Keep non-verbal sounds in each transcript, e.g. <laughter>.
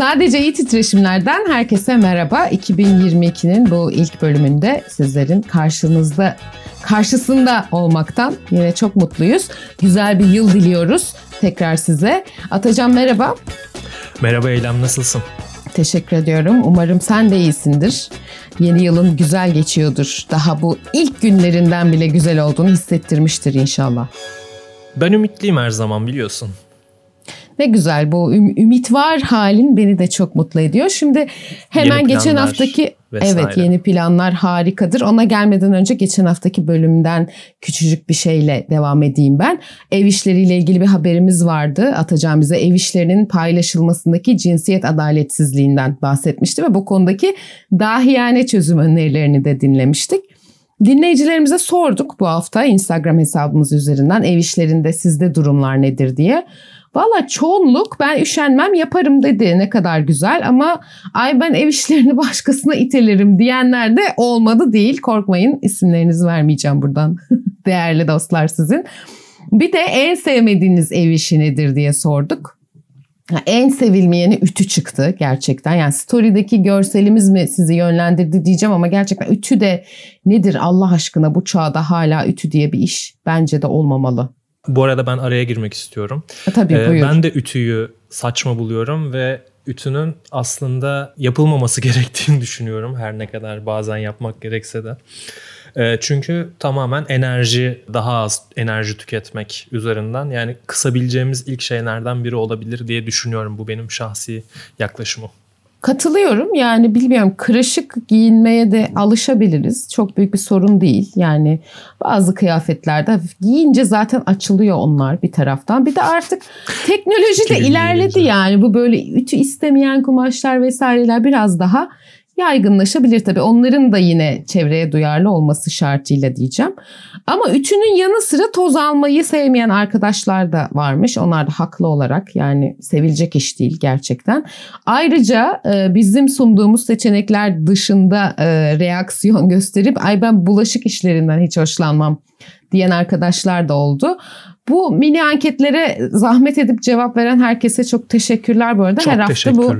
Sadece iyi titreşimlerden herkese merhaba. 2022'nin bu ilk bölümünde sizlerin karşınızda karşısında olmaktan yine çok mutluyuz. Güzel bir yıl diliyoruz tekrar size. Atacan merhaba. Merhaba Eylem nasılsın? Teşekkür ediyorum. Umarım sen de iyisindir. Yeni yılın güzel geçiyordur. Daha bu ilk günlerinden bile güzel olduğunu hissettirmiştir inşallah. Ben ümitliyim her zaman biliyorsun. Ne güzel bu üm- ümit var halin beni de çok mutlu ediyor. Şimdi hemen geçen haftaki vesaire. evet yeni planlar harikadır. Ona gelmeden önce geçen haftaki bölümden küçücük bir şeyle devam edeyim ben. Ev işleriyle ilgili bir haberimiz vardı. Atacağım bize ev işlerinin paylaşılmasındaki cinsiyet adaletsizliğinden bahsetmişti ve bu konudaki dahiyane çözüm önerilerini de dinlemiştik. Dinleyicilerimize sorduk bu hafta Instagram hesabımız üzerinden ev işlerinde sizde durumlar nedir diye. Valla çoğunluk ben üşenmem yaparım dedi ne kadar güzel ama ay ben ev işlerini <laughs> başkasına itelerim diyenler de olmadı değil. Korkmayın isimlerinizi vermeyeceğim buradan <laughs> değerli dostlar sizin. Bir de en sevmediğiniz ev işi nedir diye sorduk. En sevilmeyeni ütü çıktı gerçekten. Yani story'deki görselimiz mi sizi yönlendirdi diyeceğim ama gerçekten ütü de nedir Allah aşkına bu çağda hala ütü diye bir iş bence de olmamalı. Bu arada ben araya girmek istiyorum. E, tabii ee, buyur. Ben de ütüyü saçma buluyorum ve ütünün aslında yapılmaması <laughs> gerektiğini düşünüyorum. Her ne kadar bazen yapmak gerekse de. E, çünkü tamamen enerji, daha az enerji tüketmek üzerinden yani kısabileceğimiz ilk şeylerden biri olabilir diye düşünüyorum. Bu benim şahsi yaklaşımım. Katılıyorum yani bilmiyorum kırışık giyinmeye de alışabiliriz. Çok büyük bir sorun değil. Yani bazı kıyafetlerde giyince zaten açılıyor onlar bir taraftan. Bir de artık teknoloji de ilerledi yani bu böyle ütü istemeyen kumaşlar vesaireler biraz daha yaygınlaşabilir tabii. Onların da yine çevreye duyarlı olması şartıyla diyeceğim. Ama üçünün yanı sıra toz almayı sevmeyen arkadaşlar da varmış. Onlar da haklı olarak yani sevilecek iş değil gerçekten. Ayrıca e, bizim sunduğumuz seçenekler dışında e, reaksiyon <laughs> gösterip ay ben bulaşık işlerinden hiç hoşlanmam diyen arkadaşlar da oldu. Bu mini anketlere zahmet edip cevap veren herkese çok teşekkürler bu arada. Çok Her hafta bu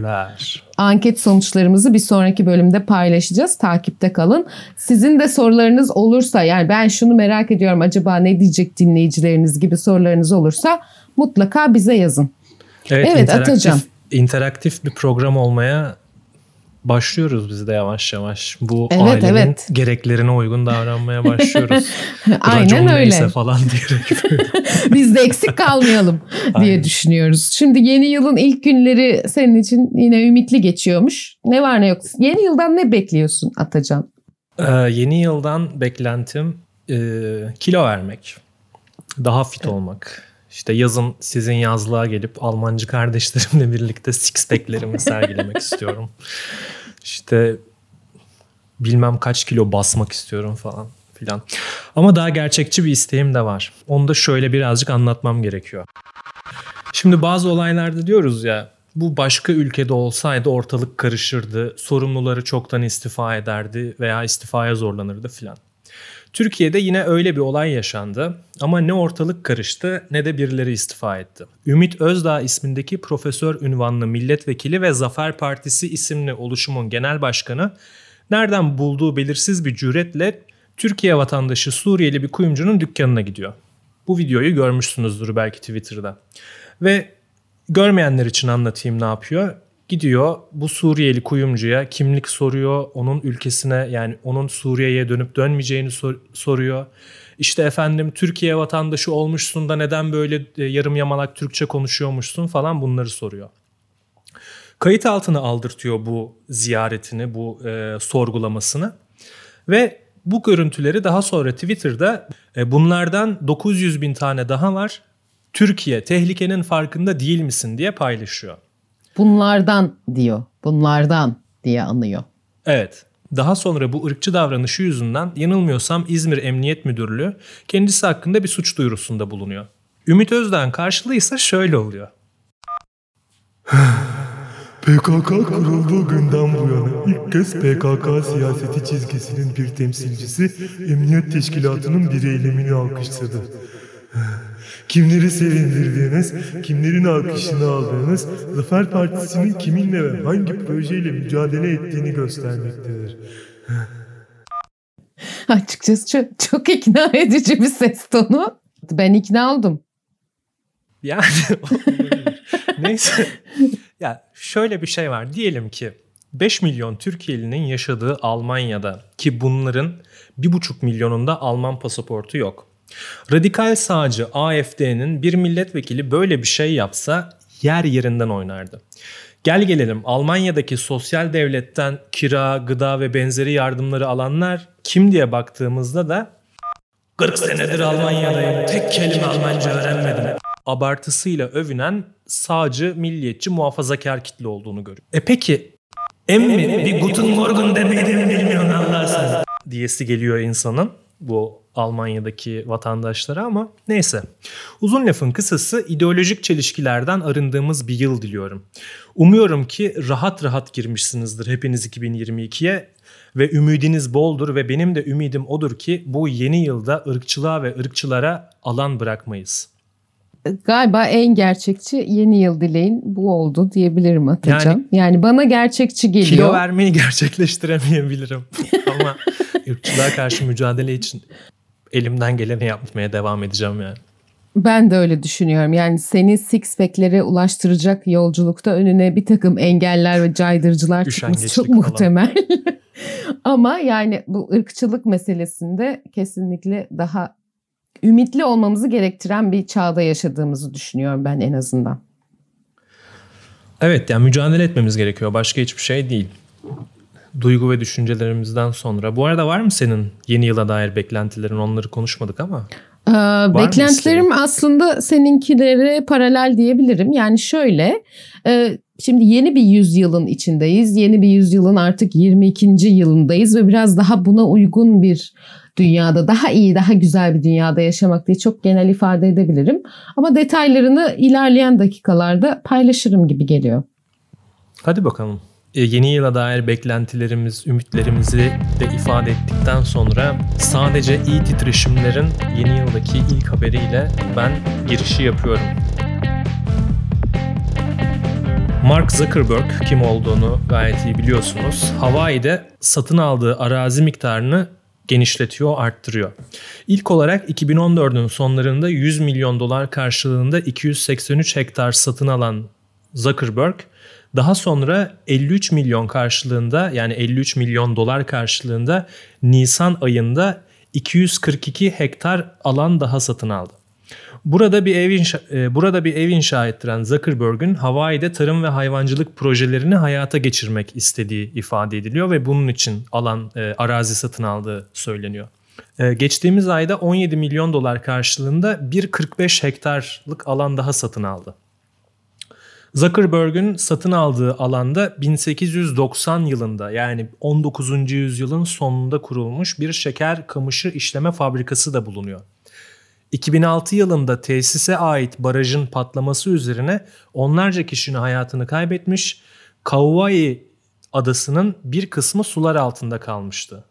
anket sonuçlarımızı bir sonraki bölümde paylaşacağız. Takipte kalın. Sizin de sorularınız olursa yani ben şunu merak ediyorum acaba ne diyecek dinleyicileriniz gibi sorularınız olursa mutlaka bize yazın. Evet, evet interaktif, Atacan. interaktif bir program olmaya başlıyoruz biz de yavaş yavaş. Bu evet, ailenin evet. gereklerine uygun davranmaya başlıyoruz. <laughs> Aynen öyle. neyse falan diyerek. <laughs> biz de eksik kalmayalım <laughs> diye Aynen. düşünüyoruz. Şimdi yeni yılın ilk günleri senin için yine ümitli geçiyormuş. Ne var ne yok. Yeni yıldan ne bekliyorsun Atacan? Ee, yeni yıldan beklentim e, kilo vermek. Daha fit olmak işte yazın sizin yazlığa gelip Almancı kardeşlerimle birlikte six pack'lerimi <laughs> sergilemek istiyorum. İşte bilmem kaç kilo basmak istiyorum falan filan. Ama daha gerçekçi bir isteğim de var. Onu da şöyle birazcık anlatmam gerekiyor. Şimdi bazı olaylarda diyoruz ya bu başka ülkede olsaydı ortalık karışırdı, sorumluları çoktan istifa ederdi veya istifaya zorlanırdı filan. Türkiye'de yine öyle bir olay yaşandı ama ne ortalık karıştı ne de birileri istifa etti. Ümit Özdağ ismindeki profesör ünvanlı milletvekili ve Zafer Partisi isimli oluşumun genel başkanı nereden bulduğu belirsiz bir cüretle Türkiye vatandaşı Suriyeli bir kuyumcunun dükkanına gidiyor. Bu videoyu görmüşsünüzdür belki Twitter'da. Ve görmeyenler için anlatayım ne yapıyor. Gidiyor bu Suriyeli kuyumcuya kimlik soruyor. Onun ülkesine yani onun Suriye'ye dönüp dönmeyeceğini sor- soruyor. İşte efendim Türkiye vatandaşı olmuşsun da neden böyle e, yarım yamalak Türkçe konuşuyormuşsun falan bunları soruyor. Kayıt altına aldırtıyor bu ziyaretini, bu e, sorgulamasını. Ve bu görüntüleri daha sonra Twitter'da e, bunlardan 900 bin tane daha var. Türkiye tehlikenin farkında değil misin diye paylaşıyor. Bunlardan diyor. Bunlardan diye anıyor. Evet. Daha sonra bu ırkçı davranışı yüzünden yanılmıyorsam İzmir Emniyet Müdürlüğü kendisi hakkında bir suç duyurusunda bulunuyor. Ümit Özdağ'ın karşılığı ise şöyle oluyor. <sighs> PKK kurulduğu günden bu yana ilk kez PKK siyaseti çizgisinin bir temsilcisi Emniyet Teşkilatı'nın bir eylemini alkışladı. <sighs> Kimleri sevindirdiğiniz, kimlerin alkışını aldığınız, Zafer Partisi'nin kiminle ve hangi projeyle mücadele ettiğini göstermektedir. <laughs> Açıkçası çok, çok ikna edici bir ses tonu. Ben ikna oldum. Yani <laughs> neyse. Ya şöyle bir şey var. Diyelim ki 5 milyon Türkiye'linin yaşadığı Almanya'da ki bunların 1,5 milyonunda Alman pasaportu yok. Radikal sağcı AFD'nin bir milletvekili böyle bir şey yapsa yer yerinden oynardı. Gel gelelim Almanya'daki sosyal devletten kira, gıda ve benzeri yardımları alanlar kim diye baktığımızda da 40 senedir Almanya'dayım tek kelime Almanca öğrenmedim abartısıyla övünen sağcı, milliyetçi, muhafazakar kitle olduğunu görüyor. E peki emmi bir Guten Morgen demeyi de mi bilmiyorsun Allah sen? diyesi geliyor insanın bu Almanya'daki vatandaşlara ama neyse. Uzun lafın kısası ideolojik çelişkilerden arındığımız bir yıl diliyorum. Umuyorum ki rahat rahat girmişsinizdir hepiniz 2022'ye ve ümidiniz boldur ve benim de ümidim odur ki bu yeni yılda ırkçılığa ve ırkçılara alan bırakmayız galiba en gerçekçi yeni yıl dileğin bu oldu diyebilirim Atacan. Yani, yani bana gerçekçi geliyor. Kilo vermeyi gerçekleştiremeyebilirim. <laughs> Ama ırkçılığa karşı mücadele için elimden geleni yapmaya devam edeceğim yani. Ben de öyle düşünüyorum. Yani seni six pack'lere ulaştıracak yolculukta önüne bir takım engeller ve caydırıcılar çıkması çok falan. muhtemel. <laughs> Ama yani bu ırkçılık meselesinde kesinlikle daha ümitli olmamızı gerektiren bir çağda yaşadığımızı düşünüyorum ben en azından. Evet yani mücadele etmemiz gerekiyor. Başka hiçbir şey değil. Duygu ve düşüncelerimizden sonra. Bu arada var mı senin yeni yıla dair beklentilerin? Onları konuşmadık ama. Ee, beklentilerim aslında seninkilere paralel diyebilirim. Yani şöyle, e, şimdi yeni bir yüzyılın içindeyiz. Yeni bir yüzyılın artık 22. yılındayız ve biraz daha buna uygun bir dünyada daha iyi, daha güzel bir dünyada yaşamak diye çok genel ifade edebilirim. Ama detaylarını ilerleyen dakikalarda paylaşırım gibi geliyor. Hadi bakalım. E, yeni yıla dair beklentilerimiz, ümitlerimizi de ifade ettikten sonra sadece iyi titreşimlerin yeni yıldaki ilk haberiyle ben girişi yapıyorum. Mark Zuckerberg kim olduğunu gayet iyi biliyorsunuz. Hawaii'de satın aldığı arazi miktarını genişletiyor, arttırıyor. İlk olarak 2014'ün sonlarında 100 milyon dolar karşılığında 283 hektar satın alan Zuckerberg daha sonra 53 milyon karşılığında yani 53 milyon dolar karşılığında Nisan ayında 242 hektar alan daha satın aldı. Burada bir ev inşa, e, burada bir ev inşa ettiren Zuckerberg'ün Hawaii'de tarım ve hayvancılık projelerini hayata geçirmek istediği ifade ediliyor ve bunun için alan e, arazi satın aldığı söyleniyor. E, geçtiğimiz ayda 17 milyon dolar karşılığında 1.45 hektarlık alan daha satın aldı. Zuckerberg'ün satın aldığı alanda 1890 yılında yani 19. yüzyılın sonunda kurulmuş bir şeker kamışı işleme fabrikası da bulunuyor. 2006 yılında tesise ait barajın patlaması üzerine onlarca kişinin hayatını kaybetmiş, Kauai adasının bir kısmı sular altında kalmıştı.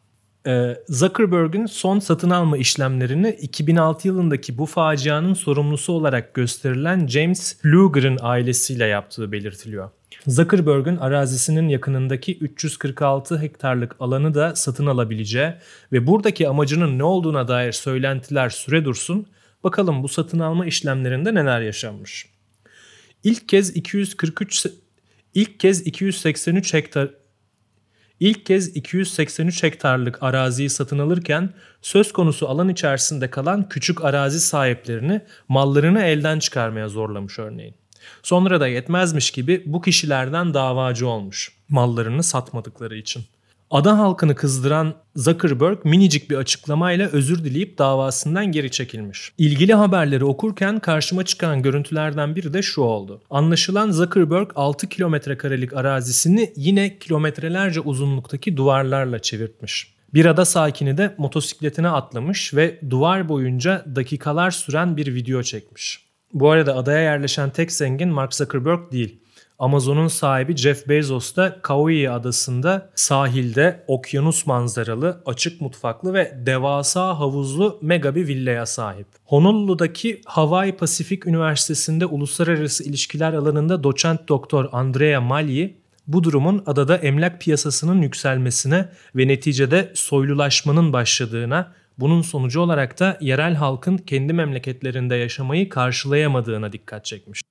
Ee, Zuckerberg'ün son satın alma işlemlerini 2006 yılındaki bu facianın sorumlusu olarak gösterilen James Luger'ın ailesiyle yaptığı belirtiliyor. Zuckerberg'ün arazisinin yakınındaki 346 hektarlık alanı da satın alabileceği ve buradaki amacının ne olduğuna dair söylentiler süre dursun, bakalım bu satın alma işlemlerinde neler yaşanmış. İlk kez 243 ilk kez 283 hektar İlk kez 283 hektarlık araziyi satın alırken söz konusu alan içerisinde kalan küçük arazi sahiplerini mallarını elden çıkarmaya zorlamış örneğin. Sonra da yetmezmiş gibi bu kişilerden davacı olmuş mallarını satmadıkları için. Ada halkını kızdıran Zuckerberg minicik bir açıklamayla özür dileyip davasından geri çekilmiş. İlgili haberleri okurken karşıma çıkan görüntülerden biri de şu oldu. Anlaşılan Zuckerberg 6 kilometre karelik arazisini yine kilometrelerce uzunluktaki duvarlarla çevirtmiş. Bir ada sakini de motosikletine atlamış ve duvar boyunca dakikalar süren bir video çekmiş. Bu arada adaya yerleşen tek zengin Mark Zuckerberg değil. Amazon'un sahibi Jeff Bezos da Kauai adasında sahilde okyanus manzaralı, açık mutfaklı ve devasa havuzlu mega bir villaya sahip. Honolulu'daki Hawaii Pasifik Üniversitesi'nde uluslararası ilişkiler alanında doçent doktor Andrea Mali bu durumun adada emlak piyasasının yükselmesine ve neticede soylulaşmanın başladığına, bunun sonucu olarak da yerel halkın kendi memleketlerinde yaşamayı karşılayamadığına dikkat çekmiş.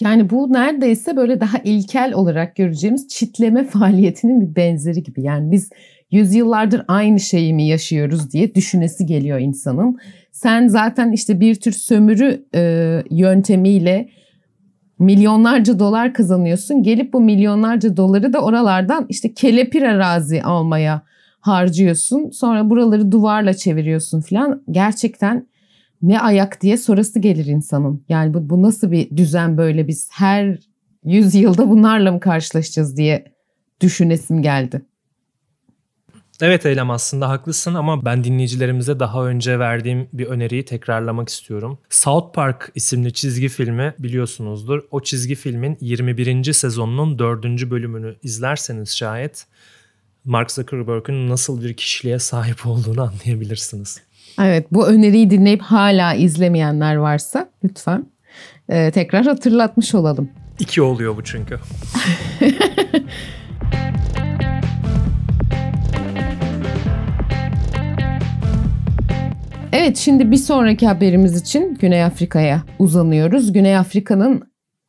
Yani bu neredeyse böyle daha ilkel olarak göreceğimiz çitleme <laughs> faaliyetinin bir benzeri gibi. Yani biz yüzyıllardır aynı şeyi mi yaşıyoruz diye düşünesi geliyor insanın. Sen zaten işte bir tür sömürü e, yöntemiyle milyonlarca dolar kazanıyorsun. Gelip bu milyonlarca doları da oralardan işte kelepir arazi almaya harcıyorsun. Sonra buraları duvarla çeviriyorsun falan. Gerçekten ne ayak diye sorası gelir insanın. Yani bu, bu nasıl bir düzen böyle biz her yüzyılda bunlarla mı karşılaşacağız diye düşünesim geldi. Evet Eylem aslında haklısın ama ben dinleyicilerimize daha önce verdiğim bir öneriyi tekrarlamak istiyorum. South Park isimli çizgi filmi biliyorsunuzdur. O çizgi filmin 21. sezonunun 4. bölümünü izlerseniz şayet Mark Zuckerberg'ün nasıl bir kişiliğe sahip olduğunu anlayabilirsiniz. Evet bu öneriyi dinleyip hala izlemeyenler varsa lütfen e, tekrar hatırlatmış olalım. İki oluyor bu çünkü. <laughs> Evet şimdi bir sonraki haberimiz için Güney Afrika'ya uzanıyoruz. Güney Afrika'nın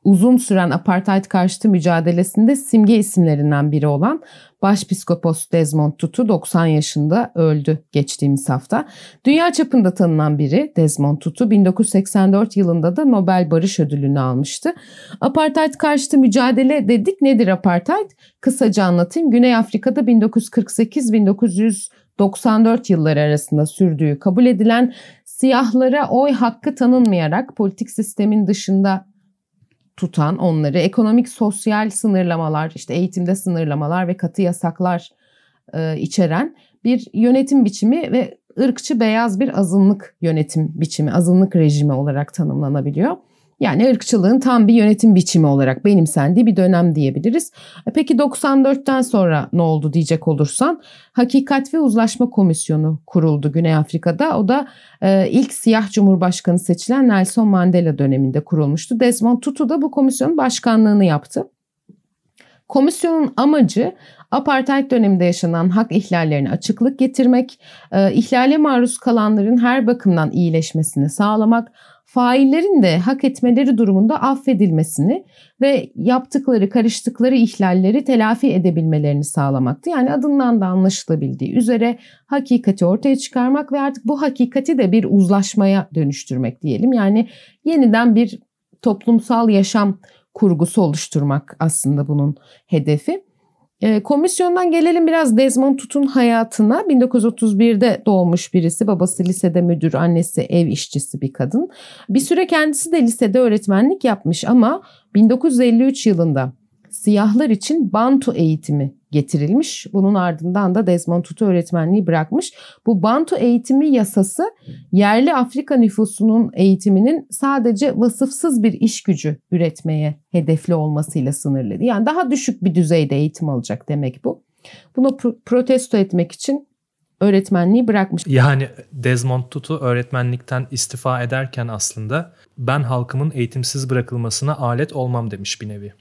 uzun süren apartheid karşıtı mücadelesinde simge isimlerinden biri olan Başpiskopos Desmond Tutu 90 yaşında öldü geçtiğimiz hafta. Dünya çapında tanınan biri Desmond Tutu 1984 yılında da Nobel Barış Ödülünü almıştı. Apartheid karşıtı mücadele dedik. Nedir apartheid? Kısaca anlatayım. Güney Afrika'da 1948-1994 yılları arasında sürdüğü kabul edilen siyahlara oy hakkı tanınmayarak politik sistemin dışında tutan onları ekonomik sosyal sınırlamalar işte eğitimde sınırlamalar ve katı yasaklar e, içeren bir yönetim biçimi ve ırkçı beyaz bir azınlık yönetim biçimi azınlık rejimi olarak tanımlanabiliyor. Yani ırkçılığın tam bir yönetim biçimi olarak benimsendiği bir dönem diyebiliriz. E, peki 94'ten sonra ne oldu diyecek olursan Hakikat ve Uzlaşma Komisyonu kuruldu Güney Afrika'da. O da e, ilk siyah cumhurbaşkanı seçilen Nelson Mandela döneminde kurulmuştu. Desmond Tutu da bu komisyonun başkanlığını yaptı. Komisyonun amacı apartheid döneminde yaşanan hak ihlallerine açıklık getirmek, e, ihlale maruz kalanların her bakımdan iyileşmesini sağlamak, faillerin de hak etmeleri durumunda affedilmesini ve yaptıkları, karıştıkları ihlalleri telafi edebilmelerini sağlamaktı. Yani adından da anlaşılabildiği üzere hakikati ortaya çıkarmak ve artık bu hakikati de bir uzlaşmaya dönüştürmek diyelim. Yani yeniden bir toplumsal yaşam kurgusu oluşturmak aslında bunun hedefi. E, komisyondan gelelim biraz Desmond Tutu'nun hayatına. 1931'de doğmuş birisi. Babası lisede müdür, annesi ev işçisi bir kadın. Bir süre kendisi de lisede öğretmenlik yapmış ama 1953 yılında siyahlar için Bantu eğitimi getirilmiş. Bunun ardından da Desmond Tutu öğretmenliği bırakmış. Bu Bantu eğitimi yasası yerli Afrika nüfusunun eğitiminin sadece vasıfsız bir iş gücü üretmeye hedefli olmasıyla sınırlı. Yani daha düşük bir düzeyde eğitim alacak demek bu. Bunu protesto etmek için öğretmenliği bırakmış. Yani Desmond Tutu öğretmenlikten istifa ederken aslında ben halkımın eğitimsiz bırakılmasına alet olmam demiş bir nevi.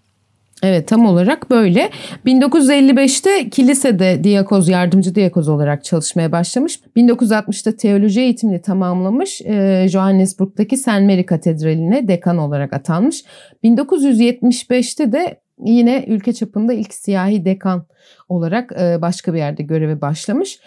Evet tam olarak böyle. 1955'te kilisede diyakoz, yardımcı diyakoz olarak çalışmaya başlamış. 1960'ta teoloji eğitimini tamamlamış. Ee, Johannesburg'daki St. Mary Katedrali'ne dekan olarak atanmış. 1975'te de yine ülke çapında ilk siyahi dekan olarak e, başka bir yerde göreve başlamış.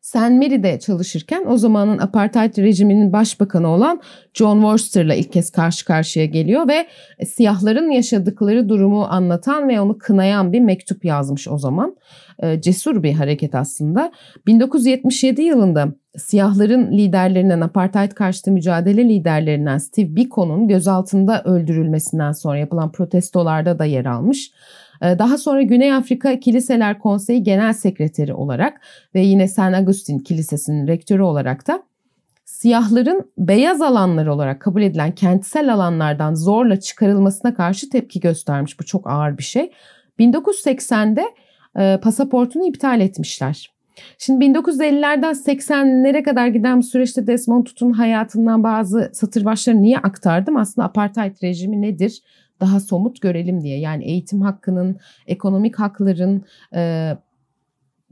St. Mary'de çalışırken o zamanın apartheid rejiminin başbakanı olan John Worcester'la ilk kez karşı karşıya geliyor ve siyahların yaşadıkları durumu anlatan ve onu kınayan bir mektup yazmış o zaman. Ee, cesur bir hareket aslında. 1977 yılında siyahların liderlerinden, apartheid karşıtı mücadele liderlerinden Steve Biko'nun gözaltında öldürülmesinden sonra yapılan protestolarda da yer almış. Ee, daha sonra Güney Afrika Kiliseler Konseyi Genel Sekreteri olarak ve yine San Agustin Kilisesi'nin rektörü olarak da siyahların beyaz alanlar olarak kabul edilen kentsel alanlardan zorla çıkarılmasına karşı tepki göstermiş. Bu çok ağır bir şey. 1980'de e, pasaportunu iptal etmişler. Şimdi 1950'lerden 80'lere kadar giden bu süreçte Desmond Tutu'nun hayatından bazı satır başları niye aktardım? Aslında apartheid rejimi nedir? Daha somut görelim diye. Yani eğitim hakkının, ekonomik hakların, e,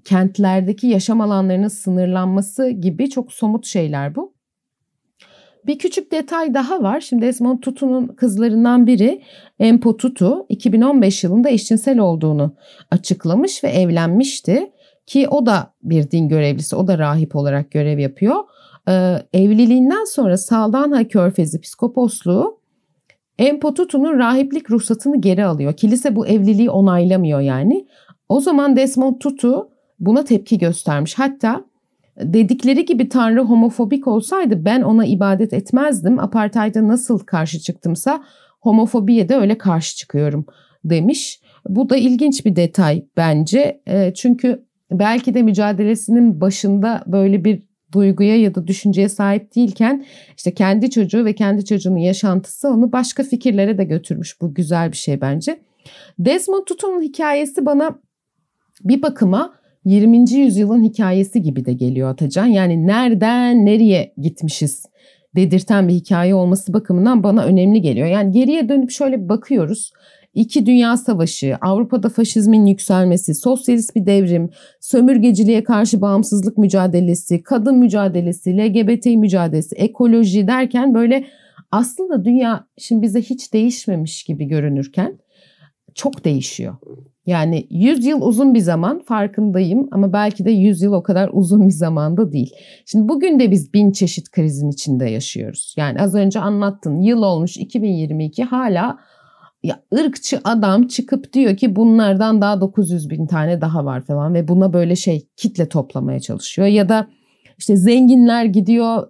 kentlerdeki yaşam alanlarının sınırlanması gibi çok somut şeyler bu. Bir küçük detay daha var. Şimdi Desmond Tutu'nun kızlarından biri Empo Tutu 2015 yılında eşcinsel olduğunu açıklamış ve evlenmişti. Ki o da bir din görevlisi, o da rahip olarak görev yapıyor. Ee, evliliğinden sonra Saldanha Körfezi Piskoposluğu Empo Tutu'nun rahiplik ruhsatını geri alıyor. Kilise bu evliliği onaylamıyor yani. O zaman Desmond Tutu buna tepki göstermiş. Hatta dedikleri gibi Tanrı homofobik olsaydı ben ona ibadet etmezdim. Apartheid'e nasıl karşı çıktımsa homofobiye de öyle karşı çıkıyorum demiş. Bu da ilginç bir detay bence. E, çünkü belki de mücadelesinin başında böyle bir duyguya ya da düşünceye sahip değilken işte kendi çocuğu ve kendi çocuğunun yaşantısı onu başka fikirlere de götürmüş. Bu güzel bir şey bence. Desmond Tutu'nun hikayesi bana bir bakıma 20. yüzyılın hikayesi gibi de geliyor Atacan. Yani nereden nereye gitmişiz dedirten bir hikaye olması bakımından bana önemli geliyor. Yani geriye dönüp şöyle bakıyoruz. İki Dünya Savaşı, Avrupa'da faşizmin yükselmesi, sosyalist bir devrim, sömürgeciliğe karşı bağımsızlık mücadelesi, kadın mücadelesi, LGBT mücadelesi, ekoloji derken böyle aslında dünya şimdi bize hiç değişmemiş gibi görünürken çok değişiyor. Yani 100 yıl uzun bir zaman farkındayım ama belki de 100 yıl o kadar uzun bir zamanda değil. Şimdi bugün de biz bin çeşit krizin içinde yaşıyoruz. Yani az önce anlattın yıl olmuş 2022 hala ya ırkçı adam çıkıp diyor ki bunlardan daha 900 bin tane daha var falan ve buna böyle şey kitle toplamaya çalışıyor. Ya da işte zenginler gidiyor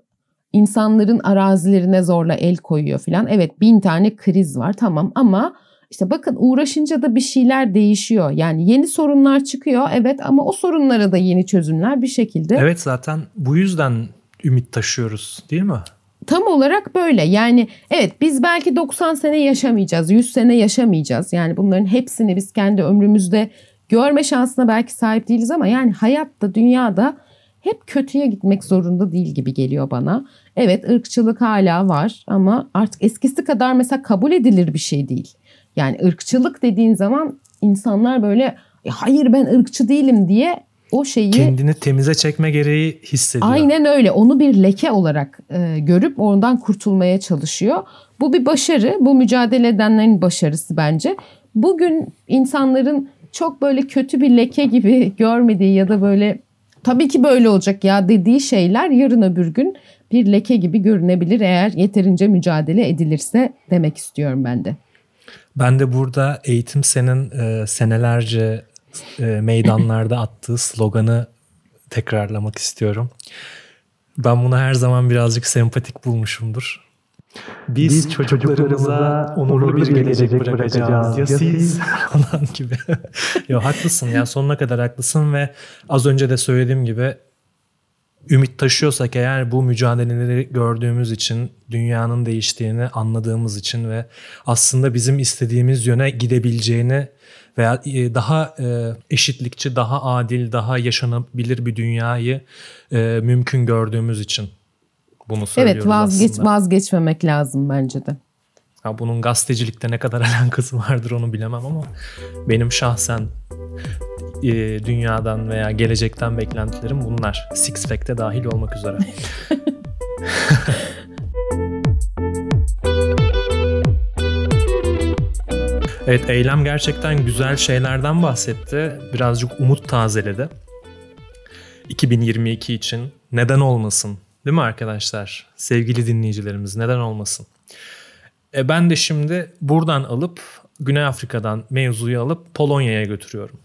insanların arazilerine zorla el koyuyor falan. Evet bin tane kriz var tamam ama işte bakın uğraşınca da bir şeyler değişiyor. Yani yeni sorunlar çıkıyor evet ama o sorunlara da yeni çözümler bir şekilde. Evet zaten bu yüzden ümit taşıyoruz değil mi? Tam olarak böyle. Yani evet biz belki 90 sene yaşamayacağız, 100 sene yaşamayacağız. Yani bunların hepsini biz kendi ömrümüzde görme şansına belki sahip değiliz ama yani hayatta, dünyada hep kötüye gitmek zorunda değil gibi geliyor bana. Evet ırkçılık hala var ama artık eskisi kadar mesela kabul edilir bir şey değil. Yani ırkçılık dediğin zaman insanlar böyle e, hayır ben ırkçı değilim diye o şeyi kendini temize çekme gereği hissediyor. Aynen öyle. Onu bir leke olarak e, görüp ondan kurtulmaya çalışıyor. Bu bir başarı. Bu mücadele edenlerin başarısı bence. Bugün insanların çok böyle kötü bir leke gibi görmediği ya da böyle tabii ki böyle olacak ya dediği şeyler yarın öbür gün bir leke gibi görünebilir eğer yeterince mücadele edilirse demek istiyorum ben de. Ben de burada eğitim senin e, senelerce e, meydanlarda <laughs> attığı sloganı tekrarlamak istiyorum. Ben bunu her zaman birazcık sempatik bulmuşumdur. Biz, Biz çocuklarımıza onurlu bir gelecek bırakacağız. Ya siz <laughs> falan gibi. <laughs> Yo haklısın ya sonuna kadar haklısın ve az önce de söylediğim gibi ümit taşıyorsak eğer bu mücadeleleri gördüğümüz için dünyanın değiştiğini anladığımız için ve aslında bizim istediğimiz yöne gidebileceğini veya e, daha e, eşitlikçi, daha adil, daha yaşanabilir bir dünyayı e, mümkün gördüğümüz için bunu söylüyoruz Evet vazgeç, aslında. vazgeçmemek lazım bence de. Ya bunun gazetecilikte ne kadar <laughs> alakası vardır onu bilemem ama benim şahsen e, dünyadan veya gelecekten beklentilerim bunlar. Six Pack'te dahil olmak üzere. <laughs> evet eylem gerçekten güzel şeylerden bahsetti. Birazcık umut tazeledi. 2022 için neden olmasın değil mi arkadaşlar? Sevgili dinleyicilerimiz neden olmasın? E ben de şimdi buradan alıp Güney Afrika'dan mevzuyu alıp Polonya'ya götürüyorum.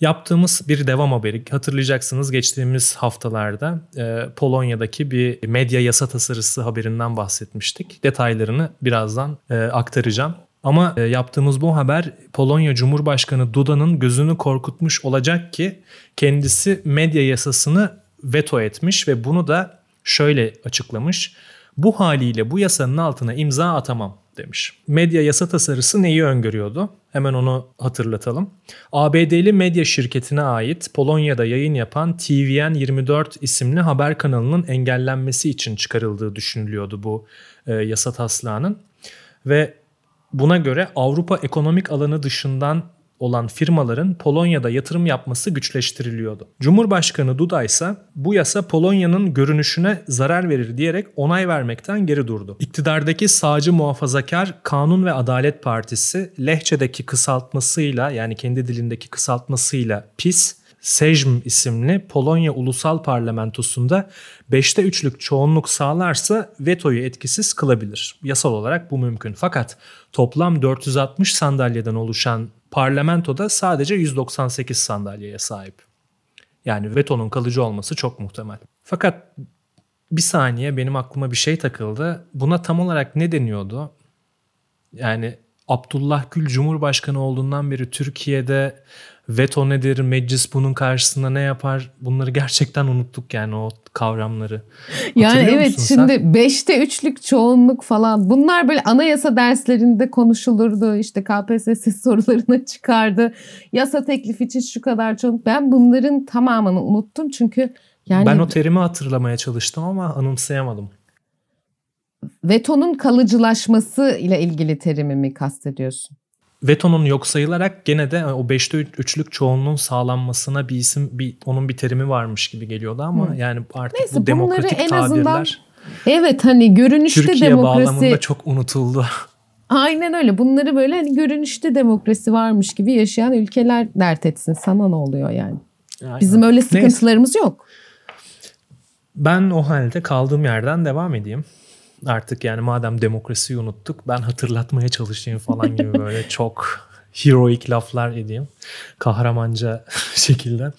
Yaptığımız bir devam haberi hatırlayacaksınız geçtiğimiz haftalarda e, Polonya'daki bir medya yasa tasarısı haberinden bahsetmiştik. Detaylarını birazdan e, aktaracağım. Ama e, yaptığımız bu haber Polonya Cumhurbaşkanı Duda'nın gözünü korkutmuş olacak ki kendisi medya yasasını veto etmiş ve bunu da şöyle açıklamış. Bu haliyle bu yasanın altına imza atamam demiş. Medya yasa tasarısı neyi öngörüyordu? Hemen onu hatırlatalım. ABD'li medya şirketine ait Polonya'da yayın yapan TVN 24 isimli haber kanalının engellenmesi için çıkarıldığı düşünülüyordu bu e, yasa taslağının. Ve buna göre Avrupa ekonomik alanı dışından olan firmaların Polonya'da yatırım yapması güçleştiriliyordu. Cumhurbaşkanı Duda ise bu yasa Polonya'nın görünüşüne zarar verir diyerek onay vermekten geri durdu. İktidardaki sağcı muhafazakar Kanun ve Adalet Partisi Lehçe'deki kısaltmasıyla yani kendi dilindeki kısaltmasıyla PIS Sejm isimli Polonya Ulusal Parlamentosu'nda 5'te 3'lük çoğunluk sağlarsa vetoyu etkisiz kılabilir. Yasal olarak bu mümkün. Fakat toplam 460 sandalyeden oluşan parlamentoda sadece 198 sandalyeye sahip. Yani vetonun kalıcı olması çok muhtemel. Fakat bir saniye benim aklıma bir şey takıldı. Buna tam olarak ne deniyordu? Yani Abdullah Gül Cumhurbaşkanı olduğundan beri Türkiye'de veto nedir, meclis bunun karşısında ne yapar bunları gerçekten unuttuk yani o kavramları. Yani evet şimdi 5'te 3'lük çoğunluk falan bunlar böyle anayasa derslerinde konuşulurdu işte KPSS sorularına <laughs> çıkardı. Yasa teklifi için şu kadar çoğunluk ben bunların tamamını unuttum çünkü yani... Ben o terimi hatırlamaya çalıştım ama anımsayamadım. Vetonun kalıcılaşması ile ilgili terimi mi kastediyorsun? Vetonun yok sayılarak gene de o 5'te 3'lük çoğunluğun sağlanmasına bir isim bir onun bir terimi varmış gibi geliyordu ama Hı. yani artık Neyse, bu demokratik en tabirler azından, evet hani görünüşte Türkiye demokrasi bağlamında çok unutuldu. <laughs> Aynen öyle. Bunları böyle hani görünüşte demokrasi varmış gibi yaşayan ülkeler dert etsin. Sana ne oluyor yani? Aynen. Bizim öyle sıkıntılarımız Neyse. yok. Ben o halde kaldığım yerden devam edeyim artık yani madem demokrasiyi unuttuk ben hatırlatmaya çalışayım falan gibi böyle <laughs> çok heroik laflar edeyim. Kahramanca <laughs> şekilde.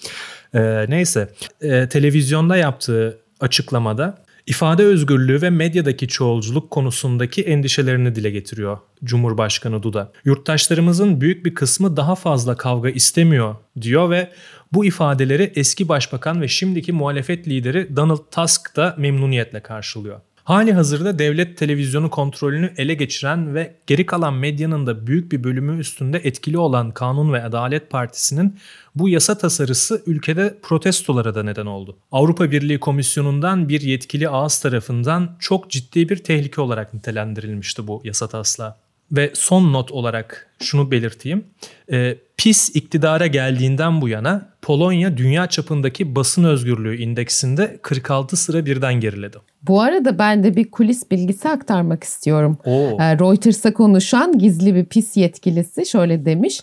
Ee, neyse ee, televizyonda yaptığı açıklamada ifade özgürlüğü ve medyadaki çoğulculuk konusundaki endişelerini dile getiriyor Cumhurbaşkanı Duda. Yurttaşlarımızın büyük bir kısmı daha fazla kavga istemiyor diyor ve bu ifadeleri eski başbakan ve şimdiki muhalefet lideri Donald Tusk da memnuniyetle karşılıyor. Hali hazırda devlet televizyonu kontrolünü ele geçiren ve geri kalan medyanın da büyük bir bölümü üstünde etkili olan Kanun ve Adalet Partisi'nin bu yasa tasarısı ülkede protestolara da neden oldu. Avrupa Birliği Komisyonu'ndan bir yetkili ağız tarafından çok ciddi bir tehlike olarak nitelendirilmişti bu yasa taslağı. Ve son not olarak şunu belirteyim. E, PIS iktidara geldiğinden bu yana Polonya dünya çapındaki basın özgürlüğü indeksinde 46 sıra birden geriledi. Bu arada ben de bir kulis bilgisi aktarmak istiyorum. Oo. Ee, Reuters'a konuşan gizli bir PIS yetkilisi şöyle demiş.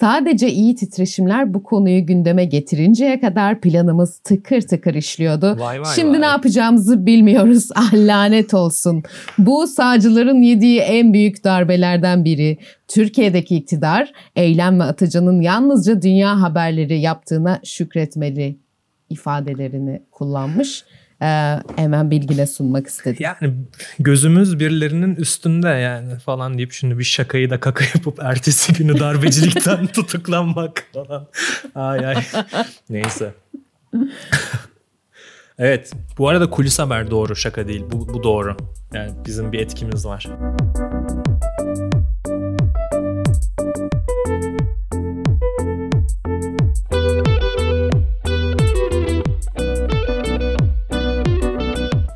Sadece iyi titreşimler bu konuyu gündeme getirinceye kadar planımız tıkır tıkır işliyordu. Vay vay Şimdi vay. ne yapacağımızı bilmiyoruz. <laughs> Ah lanet olsun. Bu sağcıların yediği en büyük darbelerden biri. Türkiye'deki iktidar eylem ve atıcının yalnızca dünya haberleri yaptığına şükretmeli ifadelerini kullanmış e, hemen bilgine sunmak istedim. Yani gözümüz birilerinin üstünde yani falan deyip şimdi bir şakayı da kaka yapıp ertesi günü darbecilikten <laughs> tutuklanmak falan. Ay ay. Neyse. <laughs> evet bu arada kulis haber doğru şaka değil bu, bu doğru. Yani bizim bir etkimiz var.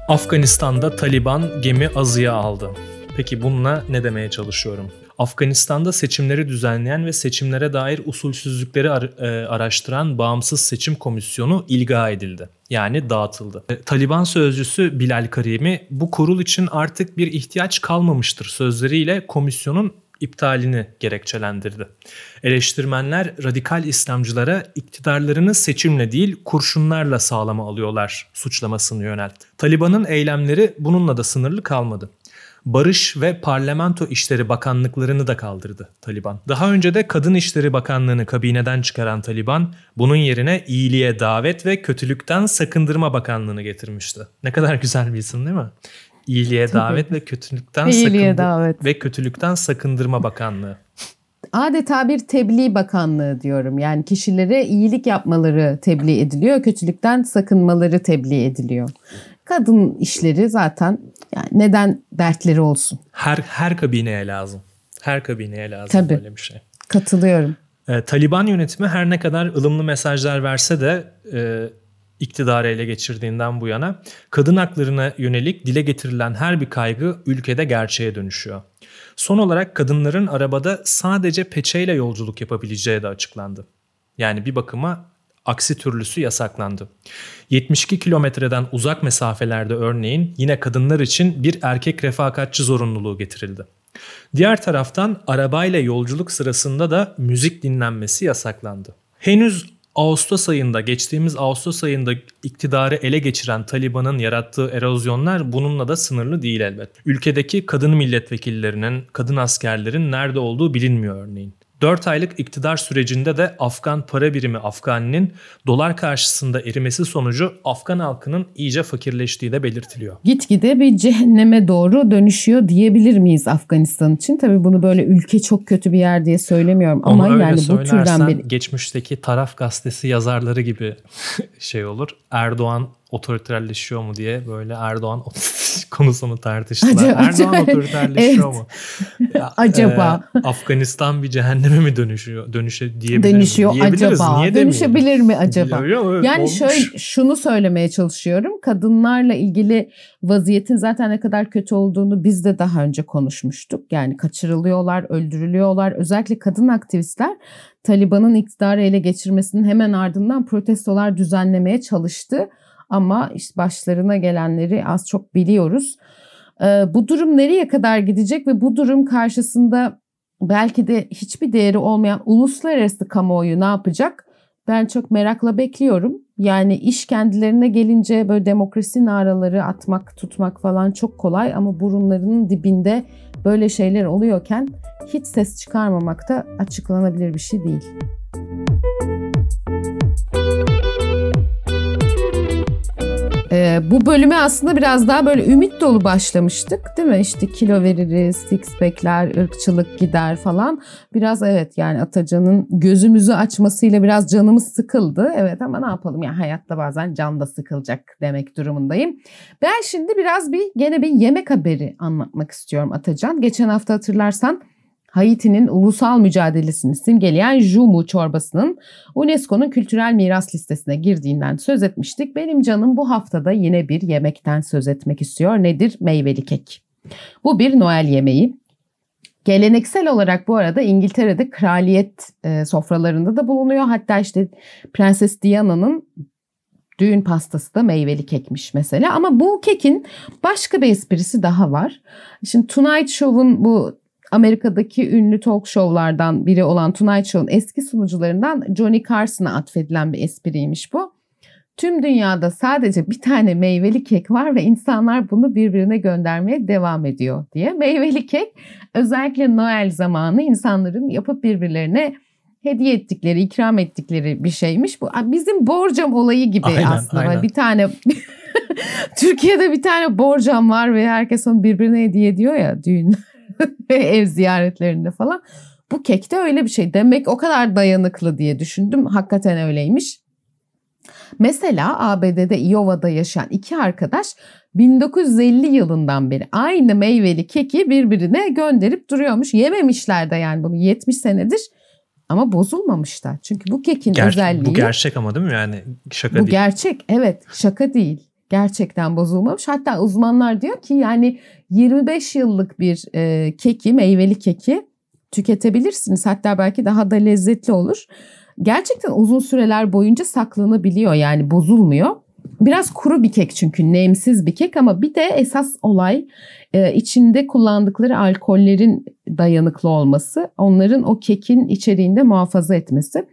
Afganistan'da Taliban gemi azıya aldı. Peki bununla ne demeye çalışıyorum? Afganistan'da seçimleri düzenleyen ve seçimlere dair usulsüzlükleri ar- e, araştıran Bağımsız Seçim Komisyonu ilga edildi. Yani dağıtıldı. E, Taliban sözcüsü Bilal Karimi bu kurul için artık bir ihtiyaç kalmamıştır sözleriyle komisyonun iptalini gerekçelendirdi. Eleştirmenler radikal İslamcılara iktidarlarını seçimle değil kurşunlarla sağlama alıyorlar suçlamasını yöneltti. Taliban'ın eylemleri bununla da sınırlı kalmadı. Barış ve Parlamento İşleri Bakanlıklarını da kaldırdı Taliban. Daha önce de Kadın İşleri Bakanlığı'nı kabineden çıkaran Taliban bunun yerine iyiliğe davet ve kötülükten sakındırma bakanlığını getirmişti. Ne kadar güzel bir isim değil mi? İyiliğe davet ve kötülükten İyiliğe davet. ve kötülükten sakındırma bakanlığı. Adeta bir tebliğ bakanlığı diyorum. Yani kişilere iyilik yapmaları tebliğ ediliyor, kötülükten sakınmaları tebliğ ediliyor. Kadın işleri zaten yani neden dertleri olsun? Her her kabineye lazım. Her kabineye lazım Tabii. böyle bir şey. Katılıyorum. E, Taliban yönetimi her ne kadar ılımlı mesajlar verse de e, iktidarı ele geçirdiğinden bu yana kadın haklarına yönelik dile getirilen her bir kaygı ülkede gerçeğe dönüşüyor. Son olarak kadınların arabada sadece peçeyle yolculuk yapabileceği de açıklandı. Yani bir bakıma aksi türlüsü yasaklandı. 72 kilometreden uzak mesafelerde örneğin yine kadınlar için bir erkek refakatçi zorunluluğu getirildi. Diğer taraftan arabayla yolculuk sırasında da müzik dinlenmesi yasaklandı. Henüz Ağustos ayında, geçtiğimiz Ağustos ayında iktidarı ele geçiren Taliban'ın yarattığı erozyonlar bununla da sınırlı değil elbet. Ülkedeki kadın milletvekillerinin, kadın askerlerin nerede olduğu bilinmiyor örneğin. 4 aylık iktidar sürecinde de Afgan para birimi Afgani'nin dolar karşısında erimesi sonucu Afgan halkının iyice fakirleştiği de belirtiliyor. Gitgide bir cehenneme doğru dönüşüyor diyebilir miyiz Afganistan için? Tabii bunu böyle ülke çok kötü bir yer diye söylemiyorum ama Onu yani bu türden bir geçmişteki taraf gazetesi yazarları gibi <laughs> şey olur. Erdoğan otoriterleşiyor mu diye böyle Erdoğan <laughs> konusunu tartıştılar. Acaba, Erdoğan otoriterleşiyor evet. mu? Ya, <laughs> acaba. E, Afganistan bir cehenneme mi dönüşüyor? Dönüşe diyebilir Dönüşüyor acaba. Niye Dönüşebilir mi acaba? Ya, ya, yani olmuş. şöyle şunu söylemeye çalışıyorum. Kadınlarla ilgili vaziyetin zaten ne kadar kötü olduğunu biz de daha önce konuşmuştuk. Yani kaçırılıyorlar, öldürülüyorlar. Özellikle kadın aktivistler Taliban'ın iktidarı ele geçirmesinin hemen ardından protestolar düzenlemeye çalıştı ama başlarına gelenleri az çok biliyoruz. Ee, bu durum nereye kadar gidecek ve bu durum karşısında belki de hiçbir değeri olmayan uluslararası kamuoyu ne yapacak? Ben çok merakla bekliyorum. Yani iş kendilerine gelince böyle demokrasi naraları atmak, tutmak falan çok kolay ama burunlarının dibinde böyle şeyler oluyorken hiç ses çıkarmamak da açıklanabilir bir şey değil. Ee, bu bölüme aslında biraz daha böyle ümit dolu başlamıştık değil mi? İşte kilo veririz, six pack'ler, ırkçılık gider falan. Biraz evet yani Atacan'ın gözümüzü açmasıyla biraz canımız sıkıldı. Evet ama ne yapalım yani hayatta bazen can da sıkılacak demek durumundayım. Ben şimdi biraz bir gene bir yemek haberi anlatmak istiyorum Atacan. Geçen hafta hatırlarsan Haiti'nin ulusal mücadelesini simgeleyen Jumu çorbasının UNESCO'nun kültürel miras listesine girdiğinden söz etmiştik. Benim canım bu haftada yine bir yemekten söz etmek istiyor. Nedir? Meyveli kek. Bu bir Noel yemeği. Geleneksel olarak bu arada İngiltere'de kraliyet e, sofralarında da bulunuyor. Hatta işte Prenses Diana'nın düğün pastası da meyveli kekmiş mesela. Ama bu kekin başka bir esprisi daha var. Şimdi Tonight Show'un bu Amerika'daki ünlü talk show'lardan biri olan Tonight Show'un eski sunucularından Johnny Carson'a atfedilen bir espriymiş bu. Tüm dünyada sadece bir tane meyveli kek var ve insanlar bunu birbirine göndermeye devam ediyor diye. Meyveli kek özellikle Noel zamanı insanların yapıp birbirlerine hediye ettikleri, ikram ettikleri bir şeymiş. Bu bizim borcam olayı gibi aynen, aslında. Aynen. Bir tane <laughs> Türkiye'de bir tane borcam var ve herkes onu birbirine hediye ediyor ya düğün <laughs> ev ziyaretlerinde falan. Bu kek de öyle bir şey. Demek o kadar dayanıklı diye düşündüm. Hakikaten öyleymiş. Mesela ABD'de Iowa'da yaşayan iki arkadaş 1950 yılından beri aynı meyveli keki birbirine gönderip duruyormuş. Yememişler de yani bunu 70 senedir ama bozulmamışlar. Çünkü bu kekin Ger- özelliği... Bu gerçek ama değil mi yani şaka bu değil. Bu gerçek evet şaka değil gerçekten bozulmamış. Hatta uzmanlar diyor ki yani 25 yıllık bir e, keki, meyveli keki tüketebilirsiniz. Hatta belki daha da lezzetli olur. Gerçekten uzun süreler boyunca saklanabiliyor yani bozulmuyor. Biraz kuru bir kek çünkü nemsiz bir kek ama bir de esas olay e, içinde kullandıkları alkollerin dayanıklı olması, onların o kekin içeriğinde muhafaza etmesi.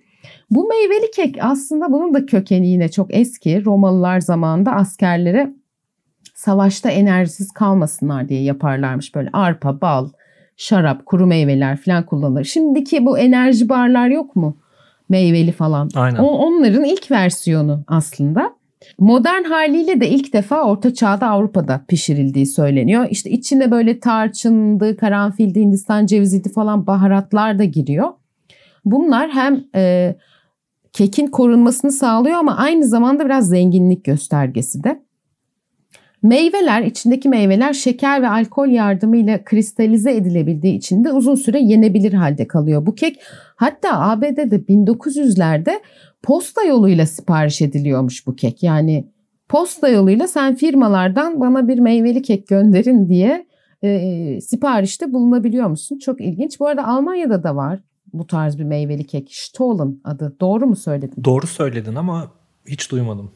Bu meyveli kek aslında bunun da kökeni yine çok eski. Romalılar zamanında askerlere savaşta enerjisiz kalmasınlar diye yaparlarmış. Böyle arpa, bal, şarap, kuru meyveler falan kullanılır. Şimdiki bu enerji barlar yok mu? Meyveli falan. Aynen. O, onların ilk versiyonu aslında. Modern haliyle de ilk defa Orta Çağ'da Avrupa'da pişirildiği söyleniyor. İşte içine böyle tarçındı, karanfildi, Hindistan ceviziydi falan baharatlar da giriyor. Bunlar hem e, kekin korunmasını sağlıyor ama aynı zamanda biraz zenginlik göstergesi de. Meyveler, içindeki meyveler şeker ve alkol yardımıyla kristalize edilebildiği için de uzun süre yenebilir halde kalıyor bu kek. Hatta ABD'de 1900'lerde posta yoluyla sipariş ediliyormuş bu kek. Yani posta yoluyla sen firmalardan bana bir meyveli kek gönderin diye e, siparişte bulunabiliyor musun? Çok ilginç. Bu arada Almanya'da da var bu tarz bir meyveli kek. Stollen adı. Doğru mu söyledim? Doğru söyledin ama hiç duymadım.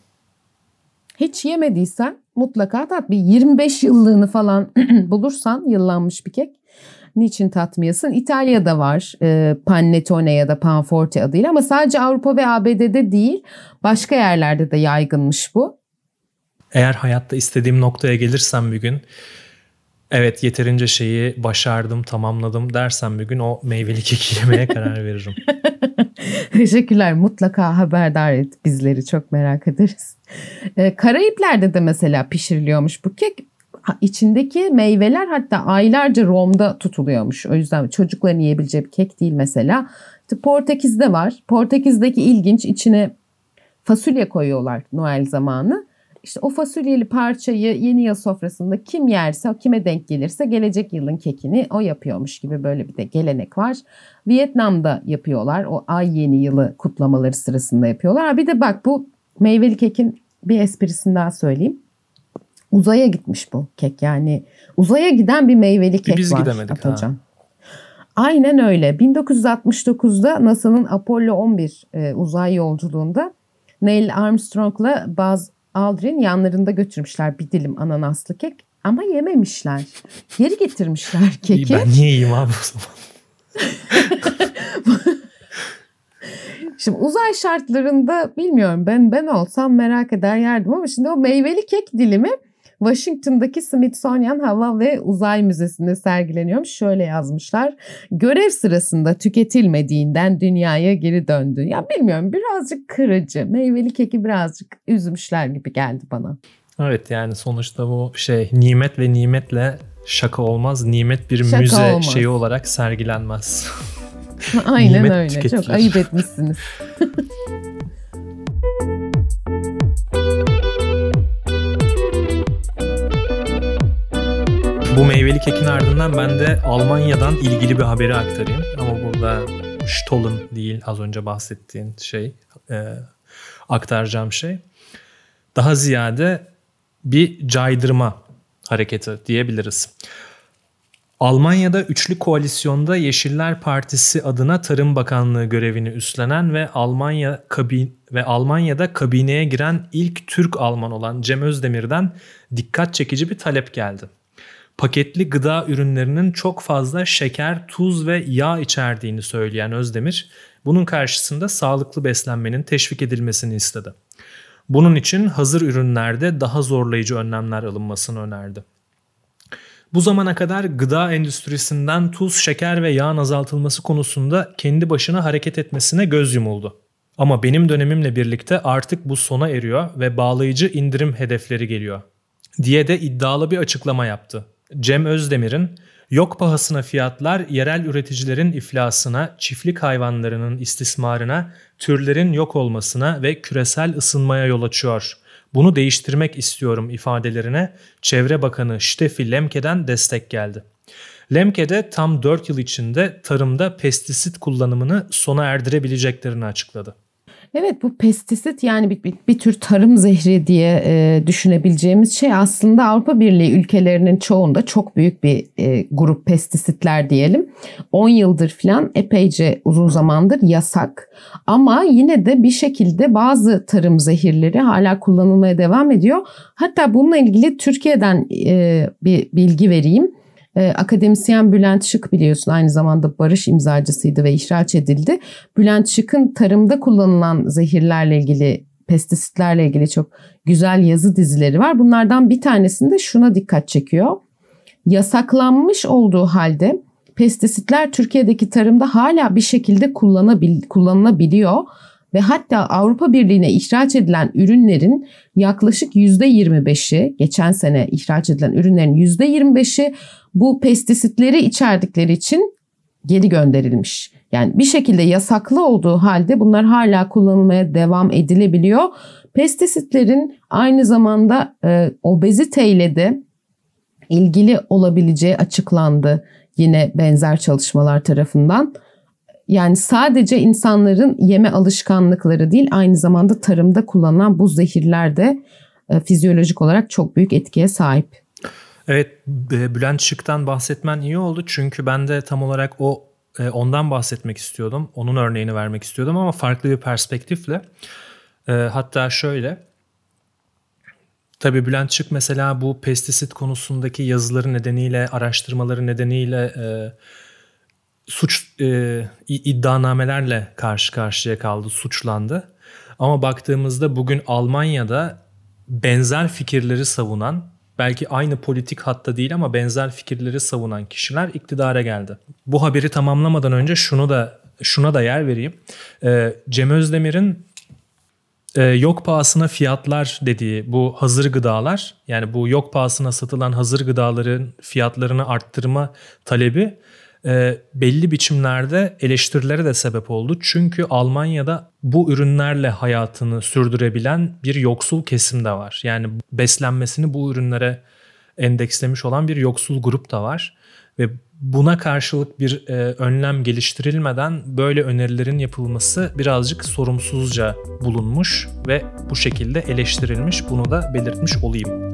Hiç yemediysen mutlaka tat. Bir 25 yıllığını falan <clears throat> bulursan yıllanmış bir kek. Niçin tatmayasın? İtalya'da var e, panettone ya da panforte adıyla ama sadece Avrupa ve ABD'de değil başka yerlerde de yaygınmış bu. Eğer hayatta istediğim noktaya gelirsem bir gün evet yeterince şeyi başardım, tamamladım dersem bir gün o meyveli keki yemeye karar veririm. <laughs> Teşekkürler. Mutlaka haberdar et bizleri. Çok merak ederiz. Ee, Karayipler'de de mesela pişiriliyormuş bu kek. İçindeki meyveler hatta aylarca romda tutuluyormuş. O yüzden çocukların yiyebileceği bir kek değil mesela. İşte Portekiz'de var. Portekiz'deki ilginç içine fasulye koyuyorlar Noel zamanı. İşte o fasulyeli parçayı yeni yıl sofrasında kim yerse, kime denk gelirse gelecek yılın kekini o yapıyormuş gibi böyle bir de gelenek var. Vietnam'da yapıyorlar. O ay yeni yılı kutlamaları sırasında yapıyorlar. Bir de bak bu meyveli kekin bir esprisini daha söyleyeyim. Uzaya gitmiş bu kek yani. Uzaya giden bir meyveli kek Biz var gidemedik Atacan. Ha. Aynen öyle. 1969'da NASA'nın Apollo 11 e, uzay yolculuğunda Neil Armstrong'la Buzz Aldrin yanlarında götürmüşler bir dilim ananaslı kek ama yememişler. Geri getirmişler keki. ben niye yiyeyim abi o zaman? <laughs> Şimdi uzay şartlarında bilmiyorum ben ben olsam merak eder yerdim ama şimdi o meyveli kek dilimi Washington'daki Smithsonian Hava ve Uzay Müzesi'nde sergileniyormuş. Şöyle yazmışlar. Görev sırasında tüketilmediğinden dünyaya geri döndü. Ya bilmiyorum birazcık kırıcı. Meyveli keki birazcık üzmüşler gibi geldi bana. Evet yani sonuçta bu şey nimet ve nimetle şaka olmaz. Nimet bir şaka müze olmaz. şeyi olarak sergilenmez. <laughs> Aynen öyle. Tüketilir. Çok ayıp etmişsiniz. <laughs> Bu meyveli kekin ardından ben de Almanya'dan ilgili bir haberi aktarayım. Ama burada Stollen değil az önce bahsettiğin şey, e, aktaracağım şey. Daha ziyade bir caydırma hareketi diyebiliriz. Almanya'da üçlü koalisyonda Yeşiller Partisi adına Tarım Bakanlığı görevini üstlenen ve Almanya kabin ve Almanya'da kabineye giren ilk Türk Alman olan Cem Özdemir'den dikkat çekici bir talep geldi paketli gıda ürünlerinin çok fazla şeker, tuz ve yağ içerdiğini söyleyen Özdemir, bunun karşısında sağlıklı beslenmenin teşvik edilmesini istedi. Bunun için hazır ürünlerde daha zorlayıcı önlemler alınmasını önerdi. Bu zamana kadar gıda endüstrisinden tuz, şeker ve yağın azaltılması konusunda kendi başına hareket etmesine göz yumuldu. Ama benim dönemimle birlikte artık bu sona eriyor ve bağlayıcı indirim hedefleri geliyor diye de iddialı bir açıklama yaptı. Cem Özdemir'in yok pahasına fiyatlar yerel üreticilerin iflasına, çiftlik hayvanlarının istismarına, türlerin yok olmasına ve küresel ısınmaya yol açıyor. Bunu değiştirmek istiyorum ifadelerine Çevre Bakanı Steffi Lemke'den destek geldi. Lemke de tam 4 yıl içinde tarımda pestisit kullanımını sona erdirebileceklerini açıkladı. Evet bu pestisit yani bir, bir, bir tür tarım zehri diye e, düşünebileceğimiz şey aslında Avrupa Birliği ülkelerinin çoğunda çok büyük bir e, grup pestisitler diyelim. 10 yıldır falan epeyce uzun zamandır yasak ama yine de bir şekilde bazı tarım zehirleri hala kullanılmaya devam ediyor. Hatta bununla ilgili Türkiye'den e, bir bilgi vereyim. E, akademisyen Bülent Şık biliyorsun aynı zamanda barış imzacısıydı ve ihraç edildi. Bülent Şık'ın tarımda kullanılan zehirlerle ilgili pestisitlerle ilgili çok güzel yazı dizileri var. Bunlardan bir tanesinde şuna dikkat çekiyor. Yasaklanmış olduğu halde pestisitler Türkiye'deki tarımda hala bir şekilde kullanabil, kullanılabiliyor ve hatta Avrupa Birliği'ne ihraç edilen ürünlerin yaklaşık %25'i geçen sene ihraç edilen ürünlerin %25'i bu pestisitleri içerdikleri için geri gönderilmiş. Yani bir şekilde yasaklı olduğu halde bunlar hala kullanılmaya devam edilebiliyor. Pestisitlerin aynı zamanda e, obeziteyle de ilgili olabileceği açıklandı yine benzer çalışmalar tarafından. Yani sadece insanların yeme alışkanlıkları değil aynı zamanda tarımda kullanılan bu zehirler de e, fizyolojik olarak çok büyük etkiye sahip. Evet Bülent Şık'tan bahsetmen iyi oldu çünkü ben de tam olarak o e, ondan bahsetmek istiyordum. Onun örneğini vermek istiyordum ama farklı bir perspektifle. E, hatta şöyle Tabii Bülent Şık mesela bu pestisit konusundaki yazıları nedeniyle, araştırmaları nedeniyle e, suç e, iddianamelerle karşı karşıya kaldı, suçlandı. Ama baktığımızda bugün Almanya'da benzer fikirleri savunan, belki aynı politik hatta değil ama benzer fikirleri savunan kişiler iktidara geldi. Bu haberi tamamlamadan önce şunu da şuna da yer vereyim. Ee, Cem Özdemir'in e, yok pahasına fiyatlar dediği bu hazır gıdalar yani bu yok pahasına satılan hazır gıdaların fiyatlarını arttırma talebi e, belli biçimlerde eleştirilere de sebep oldu. Çünkü Almanya'da bu ürünlerle hayatını sürdürebilen bir yoksul kesim de var. Yani beslenmesini bu ürünlere endekslemiş olan bir yoksul grup da var. Ve buna karşılık bir e, önlem geliştirilmeden böyle önerilerin yapılması birazcık sorumsuzca bulunmuş ve bu şekilde eleştirilmiş. Bunu da belirtmiş olayım.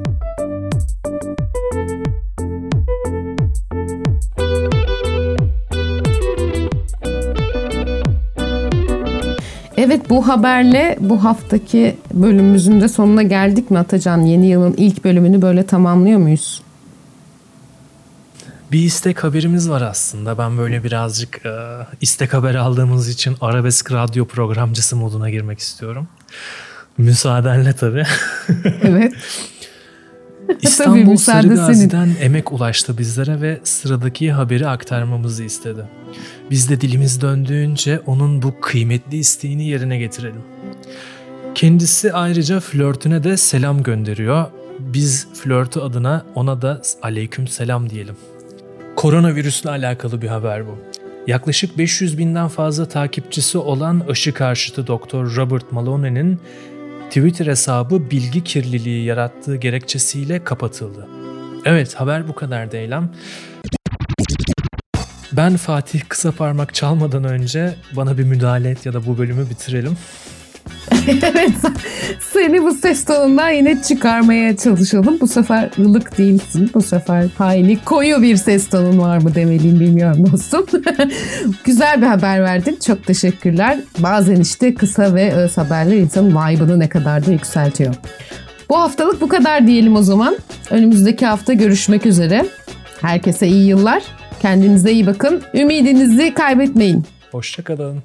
Evet bu haberle bu haftaki bölümümüzün de sonuna geldik mi Atacan? Yeni yılın ilk bölümünü böyle tamamlıyor muyuz? Bir istek haberimiz var aslında. Ben böyle birazcık e, istek haber aldığımız için arabesk radyo programcısı moduna girmek istiyorum. Müsaadenle tabii. Evet. <laughs> <laughs> İstanbul Sarıgazi'den emek ulaştı bizlere ve sıradaki haberi aktarmamızı istedi. Biz de dilimiz döndüğünce onun bu kıymetli isteğini yerine getirelim. Kendisi ayrıca flörtüne de selam gönderiyor. Biz flörtü adına ona da aleyküm selam diyelim. Koronavirüsle alakalı bir haber bu. Yaklaşık 500 binden fazla takipçisi olan aşı karşıtı Doktor Robert Malone'nin Twitter hesabı bilgi kirliliği yarattığı gerekçesiyle kapatıldı. Evet haber bu kadar Eylem. Ben Fatih kısa parmak çalmadan önce bana bir müdahale et ya da bu bölümü bitirelim. <laughs> evet seni bu ses tonundan yine çıkarmaya çalışalım. Bu sefer ılık değilsin. Bu sefer hayli koyu bir ses tonun var mı demeliyim bilmiyorum dostum. <laughs> Güzel bir haber verdin. Çok teşekkürler. Bazen işte kısa ve öz haberler insanın vibe'ını ne kadar da yükseltiyor. Bu haftalık bu kadar diyelim o zaman. Önümüzdeki hafta görüşmek üzere. Herkese iyi yıllar. Kendinize iyi bakın. Ümidinizi kaybetmeyin. Hoşçakalın.